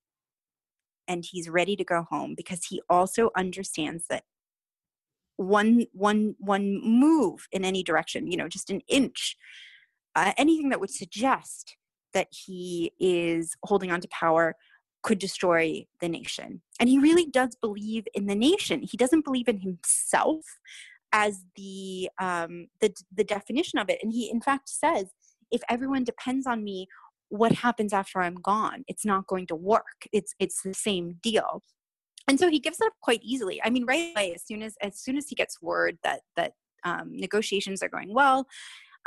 And he's ready to go home because he also understands that one one one move in any direction you know just an inch uh, anything that would suggest that he is holding on to power could destroy the nation. And he really does believe in the nation. He doesn't believe in himself as the um, the the definition of it. And he in fact says, if everyone depends on me, what happens after I'm gone? It's not going to work. It's it's the same deal. And so he gives up quite easily. I mean, right away, as soon as as soon as he gets word that that um, negotiations are going well,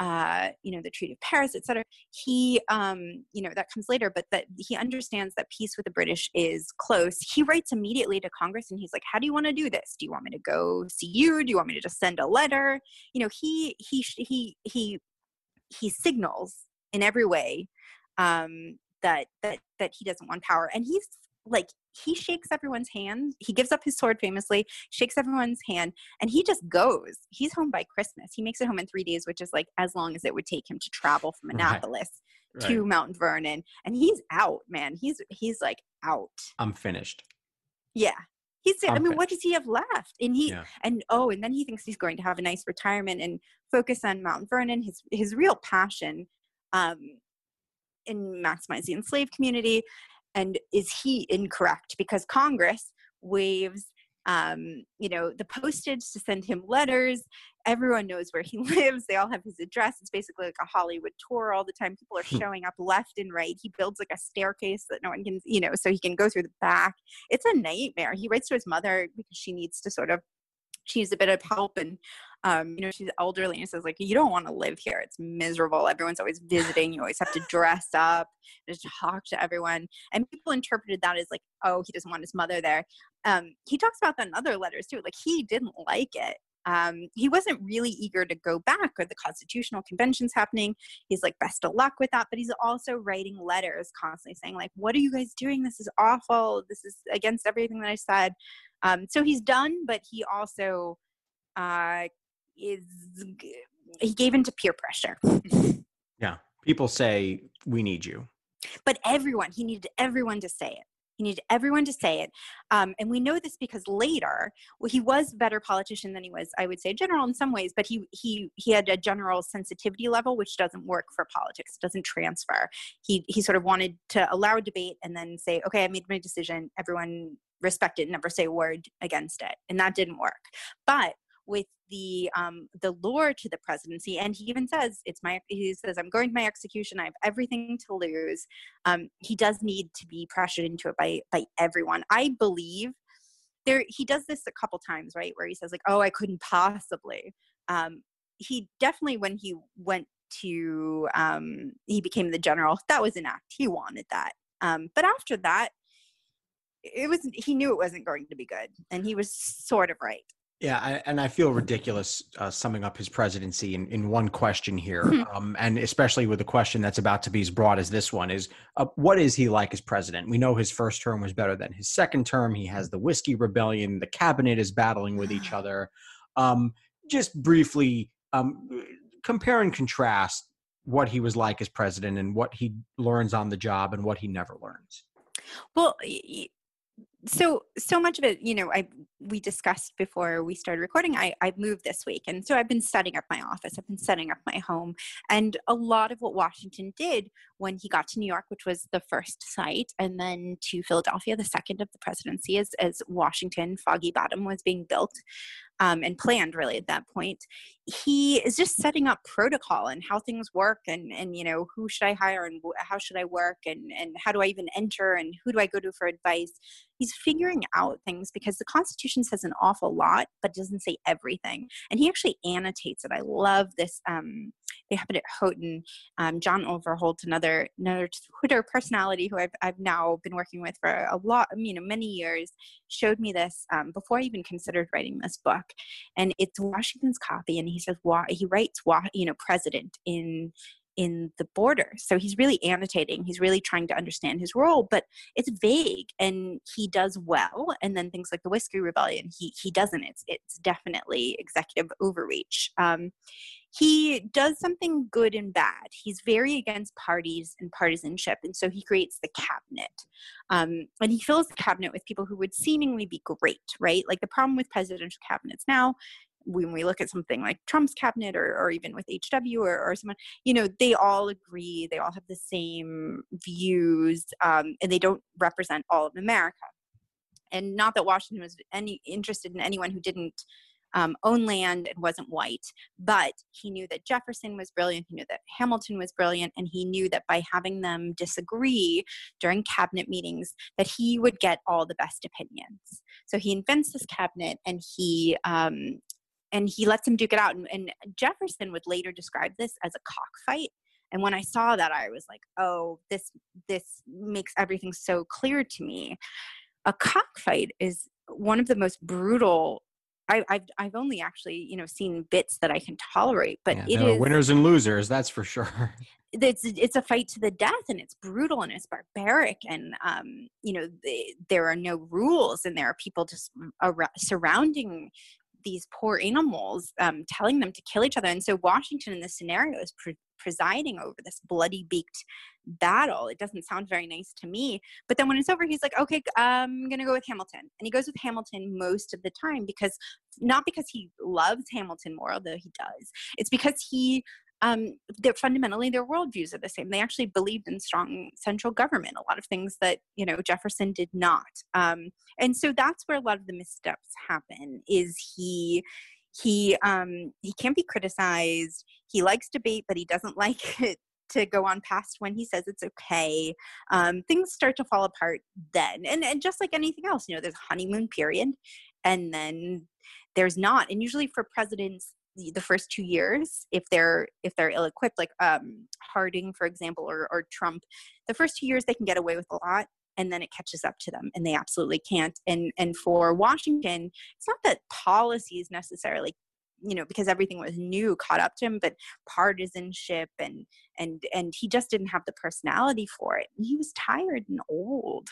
uh, you know, the Treaty of Paris, et cetera. He, um, you know, that comes later, but that he understands that peace with the British is close. He writes immediately to Congress and he's like, how do you want to do this? Do you want me to go see you? Do you want me to just send a letter? You know, he, he, he, he, he signals in every way um, that, that, that he doesn't want power. And he's like he shakes everyone's hand. He gives up his sword famously, shakes everyone's hand, and he just goes. He's home by Christmas. He makes it home in three days, which is like as long as it would take him to travel from Annapolis right. to right. Mount Vernon. And he's out, man. He's he's like out. I'm finished. Yeah. He's i mean, what does he have left? And he yeah. and oh, and then he thinks he's going to have a nice retirement and focus on Mount Vernon, his his real passion um in maximizing the enslaved community and is he incorrect? Because congress waives um, you know the postage to send him letters. Everyone knows where he [LAUGHS] lives. They all have his address. It's basically like a hollywood tour all the time. People are hmm. showing up left and right. He builds like a staircase that no one can you know so he can go through the back. It's a nightmare. He writes to his mother because she needs to sort of she needs a bit of help and um, you know, she's elderly and says like, you don't want to live here. It's miserable. Everyone's always visiting. You always have to dress up, just talk to everyone. And people interpreted that as like, oh, he doesn't want his mother there. Um, he talks about that in other letters too. Like he didn't like it. Um, he wasn't really eager to go back or the constitutional conventions happening he's like best of luck with that but he's also writing letters constantly saying like what are you guys doing this is awful this is against everything that i said um, so he's done but he also uh, is he gave into peer pressure. yeah, people say we need you, but everyone he needed everyone to say it. He needed everyone to say it, um, and we know this because later, well, he was a better politician than he was, I would say, general in some ways. But he he he had a general sensitivity level, which doesn't work for politics. It doesn't transfer. He he sort of wanted to allow a debate and then say, okay, I made my decision. Everyone respect it, and never say a word against it, and that didn't work. But with the um, the lure to the presidency, and he even says it's my. He says I'm going to my execution. I have everything to lose. Um, he does need to be pressured into it by by everyone. I believe there. He does this a couple times, right, where he says like, "Oh, I couldn't possibly." Um, he definitely when he went to um, he became the general. That was an act. He wanted that. Um, but after that, it was he knew it wasn't going to be good, and he was sort of right. Yeah, I, and I feel ridiculous uh, summing up his presidency in, in one question here, hmm. um, and especially with a question that's about to be as broad as this one is, uh, what is he like as president? We know his first term was better than his second term. He has the whiskey rebellion. The cabinet is battling with each [SIGHS] other. Um, just briefly, um, compare and contrast what he was like as president and what he learns on the job and what he never learns. Well, so so much of it you know i we discussed before we started recording i i moved this week and so i've been setting up my office i've been setting up my home and a lot of what washington did when he got to new york which was the first site and then to philadelphia the second of the presidency as as washington foggy bottom was being built um, and planned really at that point he is just setting up protocol and how things work and and you know who should i hire and how should i work and and how do i even enter and who do i go to for advice. He's figuring out things because the constitution says an awful lot but doesn't say everything. And he actually annotates it. I love this um, they it at houghton um, john overholt another another twitter personality who I've, I've now been working with for a lot you know many years showed me this um, before i even considered writing this book. And it's washington's copy and he says why he writes why you know president in in the border so he's really annotating he's really trying to understand his role but it's vague and he does well and then things like the whiskey rebellion he he doesn't it's it's definitely executive overreach um, he does something good and bad. He's very against parties and partisanship, and so he creates the cabinet. Um, and he fills the cabinet with people who would seemingly be great, right? Like the problem with presidential cabinets now when we look at something like Trump's cabinet or, or even with HW or, or someone, you know, they all agree, they all have the same views, um, and they don't represent all of America. And not that Washington was any interested in anyone who didn't um, own land and wasn't white, but he knew that Jefferson was brilliant, he knew that Hamilton was brilliant, and he knew that by having them disagree during cabinet meetings, that he would get all the best opinions. So he invents this cabinet and he um, and he lets him duke it out. And, and Jefferson would later describe this as a cockfight. And when I saw that, I was like, "Oh, this this makes everything so clear to me." A cockfight is one of the most brutal I, have I've only actually you know seen bits that I can tolerate, but yeah, it is winners and losers. That's for sure. [LAUGHS] It's it's a fight to the death, and it's brutal and it's barbaric, and um, you know the, there are no rules, and there are people just around, surrounding these poor animals, um, telling them to kill each other. And so Washington in this scenario is pre- presiding over this bloody beaked battle. It doesn't sound very nice to me. But then when it's over, he's like, okay, I'm going to go with Hamilton. And he goes with Hamilton most of the time because not because he loves Hamilton more, although he does, it's because he um, they're fundamentally their worldviews are the same. They actually believed in strong central government, a lot of things that you know Jefferson did not. Um, and so that's where a lot of the missteps happen. Is he he um, he can't be criticized. He likes debate, but he doesn't [LAUGHS] like it to go on past when he says it's okay. Um, things start to fall apart then, and and just like anything else, you know, there's honeymoon period, and then there's not. And usually for presidents, the, first two years, if they're if they're ill equipped, like um, Harding, for example, or or Trump, the first two years they can get away with a lot, and then it catches up to them and they absolutely can't. And and for washington it's not that policies necessarily you know because everything was new caught up to him but partisanship and and and he just didn't have the personality for it. He was tired and old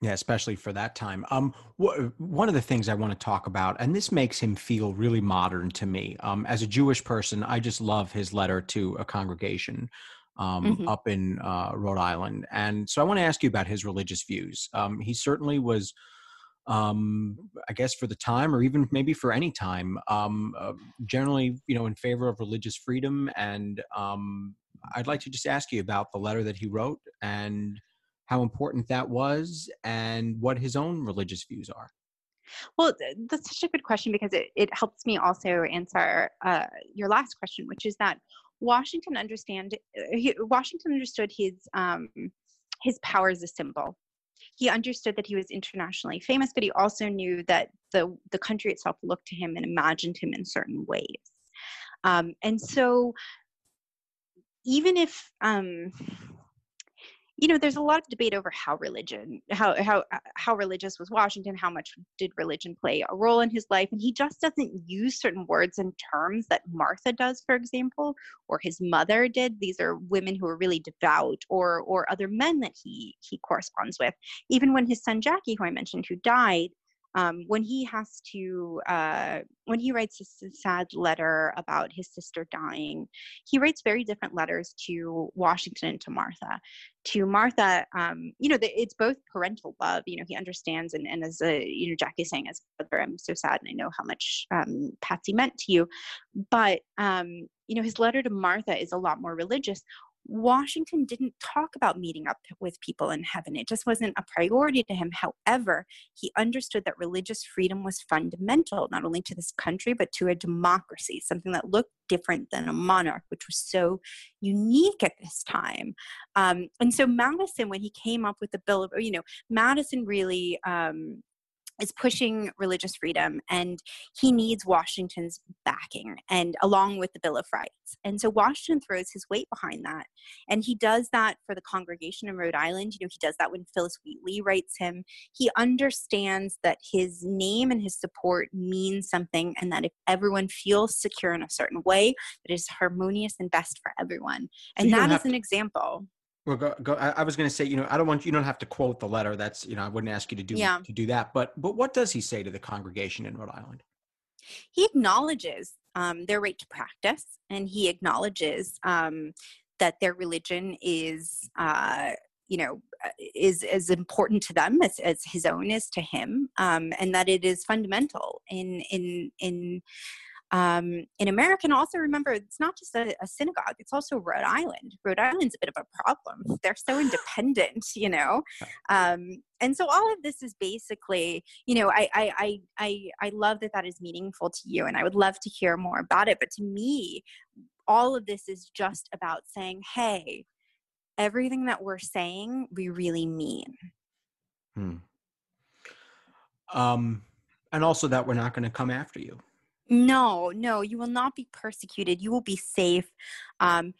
yeah, especially for that time. Um, wh- one of the things I want to talk about, and this makes him feel really modern to me. Um, as a Jewish person, I just love his letter to a congregation um, mm-hmm. up in uh, Rhode Island. And so I want to ask you about his religious views. Um, he certainly was, um, I guess, for the time, or even maybe for any time, um, uh, generally, you know, in favor of religious freedom. And um, I'd like to just ask you about the letter that he wrote and how important that was, and what his own religious views are. Well, that's such a good question because it, it helps me also answer uh, your last question, which is that Washington understand uh, he, Washington understood his um, his power as a symbol. He understood that he was internationally famous, but he also knew that the the country itself looked to him and imagined him in certain ways. Um, and so, even if um, you know there's a lot of debate over how religion how how uh, how religious was washington how much did religion play a role in his life and he just doesn't use certain words and terms that martha does for example or his mother did. These are women who are really devout or or other men that he he corresponds with. Even when his son jackie who i mentioned who died um, when he has to uh, when he writes a sad letter about his sister dying he writes very different letters to washington and to martha. To martha um, you know it's both parental love you know he understands and, and as a you know jackie saying as a brother i'm so sad and i know how much um, patsy meant to you. But um, you know his letter to martha is a lot more religious Washington didn't talk about meeting up with people in heaven. It just wasn't a priority to him. However, he understood that religious freedom was fundamental, not only to this country, but to a democracy, something that looked different than a monarch, which was so unique at this time. Um, and so Madison, when he came up with the Bill of, you know, Madison really um, is pushing religious freedom and he needs Washington's backing and along with the Bill of Rights. And so Washington throws his weight behind that. And he does that for the congregation in Rhode Island. You know, he does that when Phillis Wheatley writes him. He understands that his name and his support means something and that if everyone feels secure in a certain way, that is harmonious and best for everyone. And so that is an to- example. Well, go, go. I, I was going to say, you know, I don't want you don't have to quote the letter. That's, you know, I wouldn't ask you to do yeah. to do that. But but what does he say to the congregation in Rhode Island? He acknowledges um, their right to practice, and he acknowledges um, that their religion is, uh, you know, uh, is as important to them as, as his own is to him, um, and that it is fundamental in in in um, in America. And also remember, it's not just a, a, synagogue, it's also Rhode Island. Rhode Island's a bit of a problem. They're so independent, [LAUGHS] you know? Um, and so all of this is basically, you know, I, I, I, I, love that that is meaningful to you and I would love to hear more about it. But to me, all of this is just about saying, hey, everything that we're saying, we really mean. Hmm. Um, and also that we're not going to come after you No, no, you will not be persecuted. You will be safe. Um,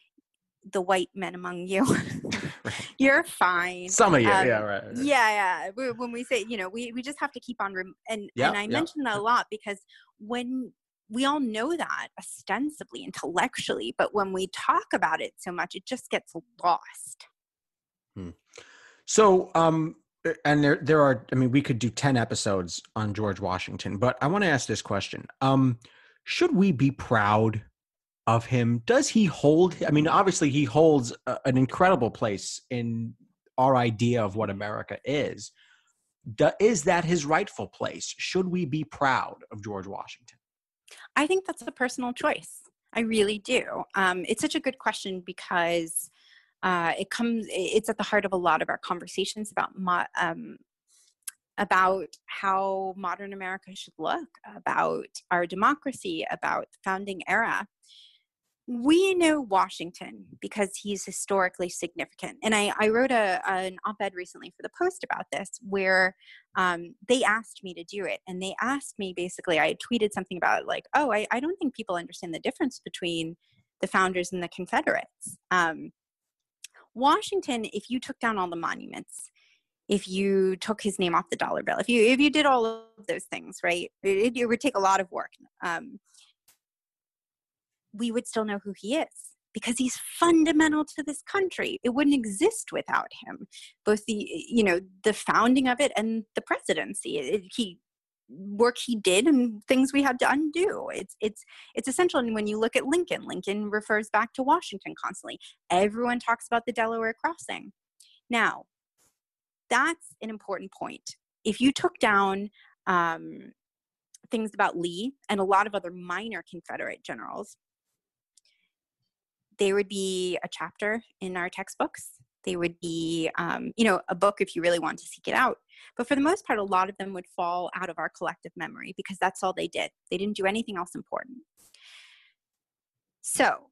the white men among you, [LAUGHS] [LAUGHS] you're fine. Some of you, um, yeah, right, right, Yeah, yeah. When we say, you know, we, we just have to keep on, rem- and yep, and I yep. mention that a lot because when we all know that ostensibly, intellectually, but when we talk about it so much, it just gets lost. Hmm. So, um, and there there are i mean we could do 10 episodes on george washington but i want to ask this question um should we be proud of him? Does he hold i mean obviously he holds a, an incredible place in our idea of what america is. Do, is that his rightful place? Should we be proud of george washington? I think that's a personal choice. I really do. Um, it's such a good question because uh, it comes it's at the heart of a lot of our conversations about mo- um, about how modern america should look about our democracy about the founding era. We know washington because he's historically significant. And i, I wrote a, an op-ed recently for the post about this where um, they asked me to do it. And they asked me basically i tweeted something about like oh I, I don't think people understand the difference between the founders and the confederates. Um, Washington, if you took down all the monuments, if you took his name off the dollar bill, if you if you did all of those things, right, it, it would take a lot of work. Um, we would still know who he is because he's fundamental to this country. It wouldn't exist without him. Both the you know the founding of it and the presidency. It, he work he did and things we had to undo. It's it's it's essential. And when you look at Lincoln, Lincoln refers back to Washington constantly. Everyone talks about the Delaware crossing. Now, that's an important point. If you took down um, things about Lee and a lot of other minor Confederate generals, there would be a chapter in our textbooks they would be um, you know a book if you really want to seek it out. But for the most part a lot of them would fall out of our collective memory because that's all they did. They didn't do anything else important. So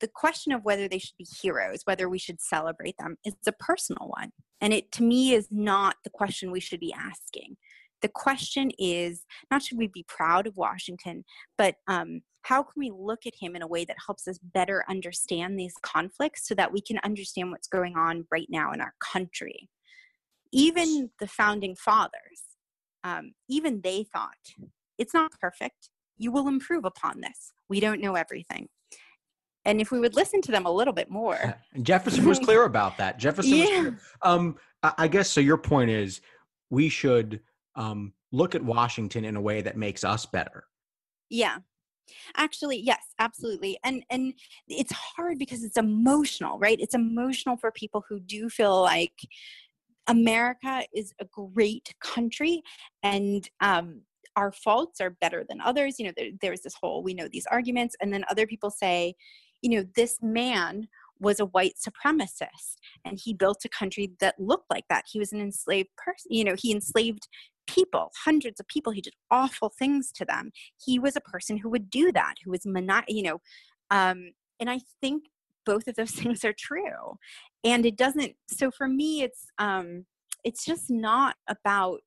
the question of whether they should be heroes whether we should celebrate them is a personal one. And it to me is not the question we should be asking. The question is not should we be proud of washington but um, how can we look at him in a way that helps us better understand these conflicts so that we can understand what's going on right now in our country? Even the founding fathers um, even they thought it's not perfect. You will improve upon this. We don't know everything. And if we would listen to them a little bit more [LAUGHS] jefferson was clear about that. [LAUGHS] Jefferson yeah. um, i guess so your point is we should um, look at washington in a way that makes us better. Yeah actually yes absolutely and and it's hard because it's emotional right? It's emotional for people who do feel like america is a great country and um our faults are better than others you know there, there's this whole we know these arguments and then other people say you know this man was a white supremacist and he built a country that looked like that he was an enslaved person you know he enslaved people, hundreds of people. He did awful things to them. He was a person who would do that, who was mono- you know, um, and I think both of those [LAUGHS] things are true. And it doesn't. So for me, it's um, it's just not about.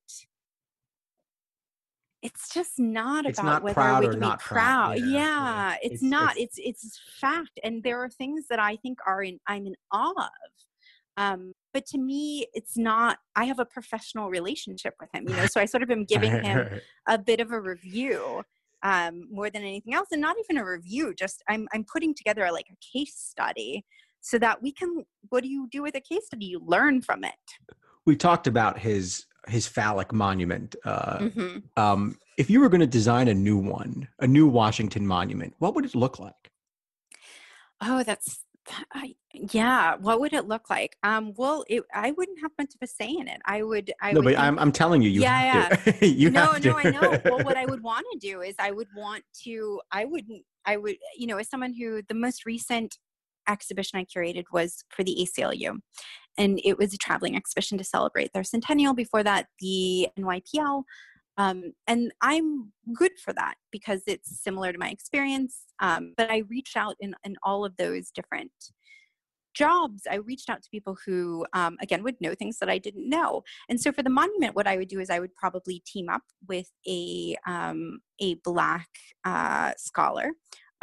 It's just not it's about not whether we can be proud. Yeah, yeah. It's, it's, not. It's, it's it's fact, and there are things that I think are in. I'm in awe of. Um, but to me it's not i have a professional relationship with him you know so i sort of am giving [LAUGHS] him a bit of a review um, more than anything else and not even a review just i'm i'm putting together a, like a case study so that we can what do you do with a case study you learn from it we talked about his his phallic monument uh, mm-hmm. um, if you were going to design a new one a new washington monument what would it look like? Oh that's I, yeah what would it look like? Um well it, i wouldn't have much of a say in it. I would i no would but think, I'm, I'm telling you you yeah, yeah. [LAUGHS] you no no i know. Well what i [LAUGHS] would want to do is i would want to i wouldn't i would you know as someone who the most recent exhibition i curated was for the aclu and it was a traveling exhibition to celebrate their centennial before that the nypl um, and i'm good for that because it's similar to my experience um, but i reached out in, in all of those different jobs, I reached out to people who, um, again, would know things that I didn't know. And so for the monument, what I would do is I would probably team up with a um, a black uh, scholar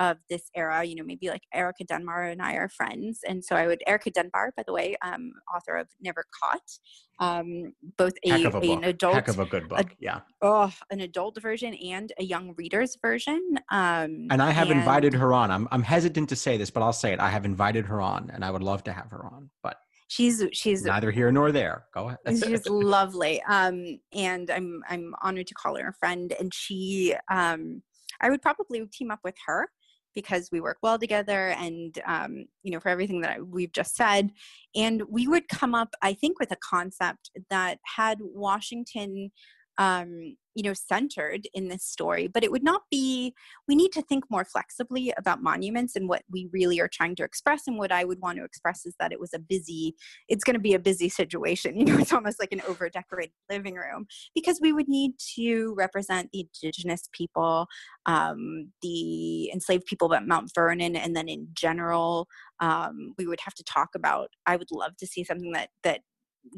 of this era, you know, maybe like Erica Dunbar and I are friends. And so I would, Erica Dunbar, by the way, um, author of Never Caught, um, both a, a an adult, heck of a good book, a, yeah. Oh, an adult version and a young reader's version. Um, and I have and, invited her on. I'm, I'm hesitant to say this, but I'll say it. I have invited her on and I would love to have her on, but she's she's neither here nor there. Go ahead. she's [LAUGHS] lovely. Um, and I'm I'm honored to call her a friend. And she, um, I would probably team up with her because we work well together and um, you know for everything that I, we've just said. And we would come up i think with a concept that had washington um, you know centered in this story but it would not be we need to think more flexibly about monuments and what we really are trying to express and what i would want to express is that it was a busy it's going to be a busy [LAUGHS] situation you know it's almost like an over decorated living room because we would need to represent the indigenous people um, the enslaved people at mount vernon and then in general um, we would have to talk about i would love to see something that that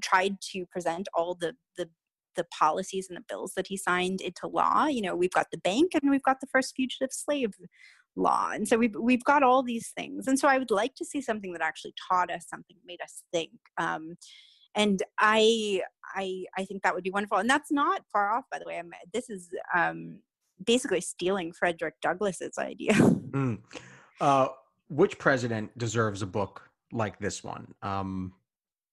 tried to present all the the the policies and the bills that he signed into law. You know, we've got the bank and we've got the first fugitive slave law. And so we've, we've got all these things. And so I would like to see something that actually taught us something, made us think. Um, and I, I, I think that would be wonderful. And that's not far off, by the way. I'm, this is um, basically stealing Frederick Douglass's idea. Mm. Uh, which president deserves a book like this one? Um,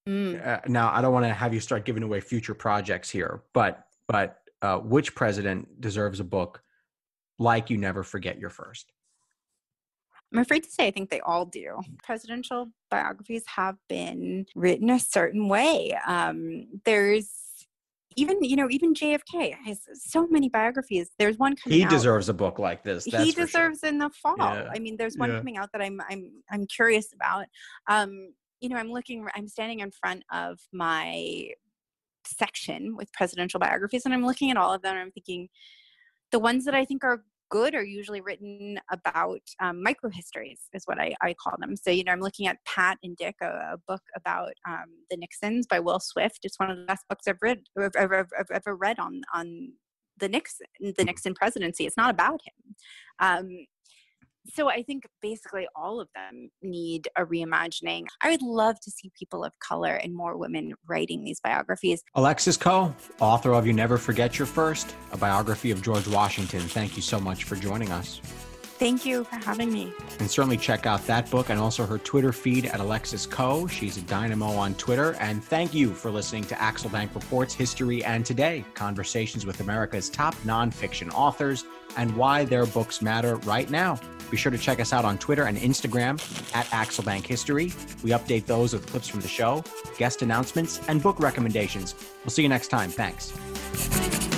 Mm. Uh, now, I don't want to have you start giving away future projects here, but but uh, which president deserves a book like "You Never Forget Your First? I'm afraid to say I think they all do. Presidential biographies have been written a certain way. Um, there's even you know even JFK has so many biographies. There's one coming. Out. He out. deserves a book like this. he deserves sure. in the fall. Yeah. I mean, there's one yeah. coming out that I'm I'm I'm curious about. Um, you know, I'm looking, I'm standing in front of my section with presidential biographies and I'm looking at all of them and I'm thinking the ones that I think are good are usually written about um, microhistories is what I, I, call them. So, you know, I'm looking at Pat and Dick, a, a book about um, the Nixons by Will Swift. It's one of the best books I've read, I've, I've, ever read on, on the Nixon, the Nixon presidency. It's not about him. Um, so I think basically all of them need a reimagining. I would love to see people of color and more women writing these biographies. Alexis Coe, author of You Never Forget Your First, a biography of George Washington. Thank you so much for joining us. Thank you for having me. And certainly check out that book and also her Twitter feed at Alexis Coe. She's a dynamo on Twitter. And thank you for listening to Axel Bank Reports History and Today, conversations with America's top nonfiction authors and why their books matter right now. Be sure to check us out on Twitter and Instagram at Axel Bank History. We update those with clips from the show, guest announcements, and book recommendations. We'll see you next time. Thanks.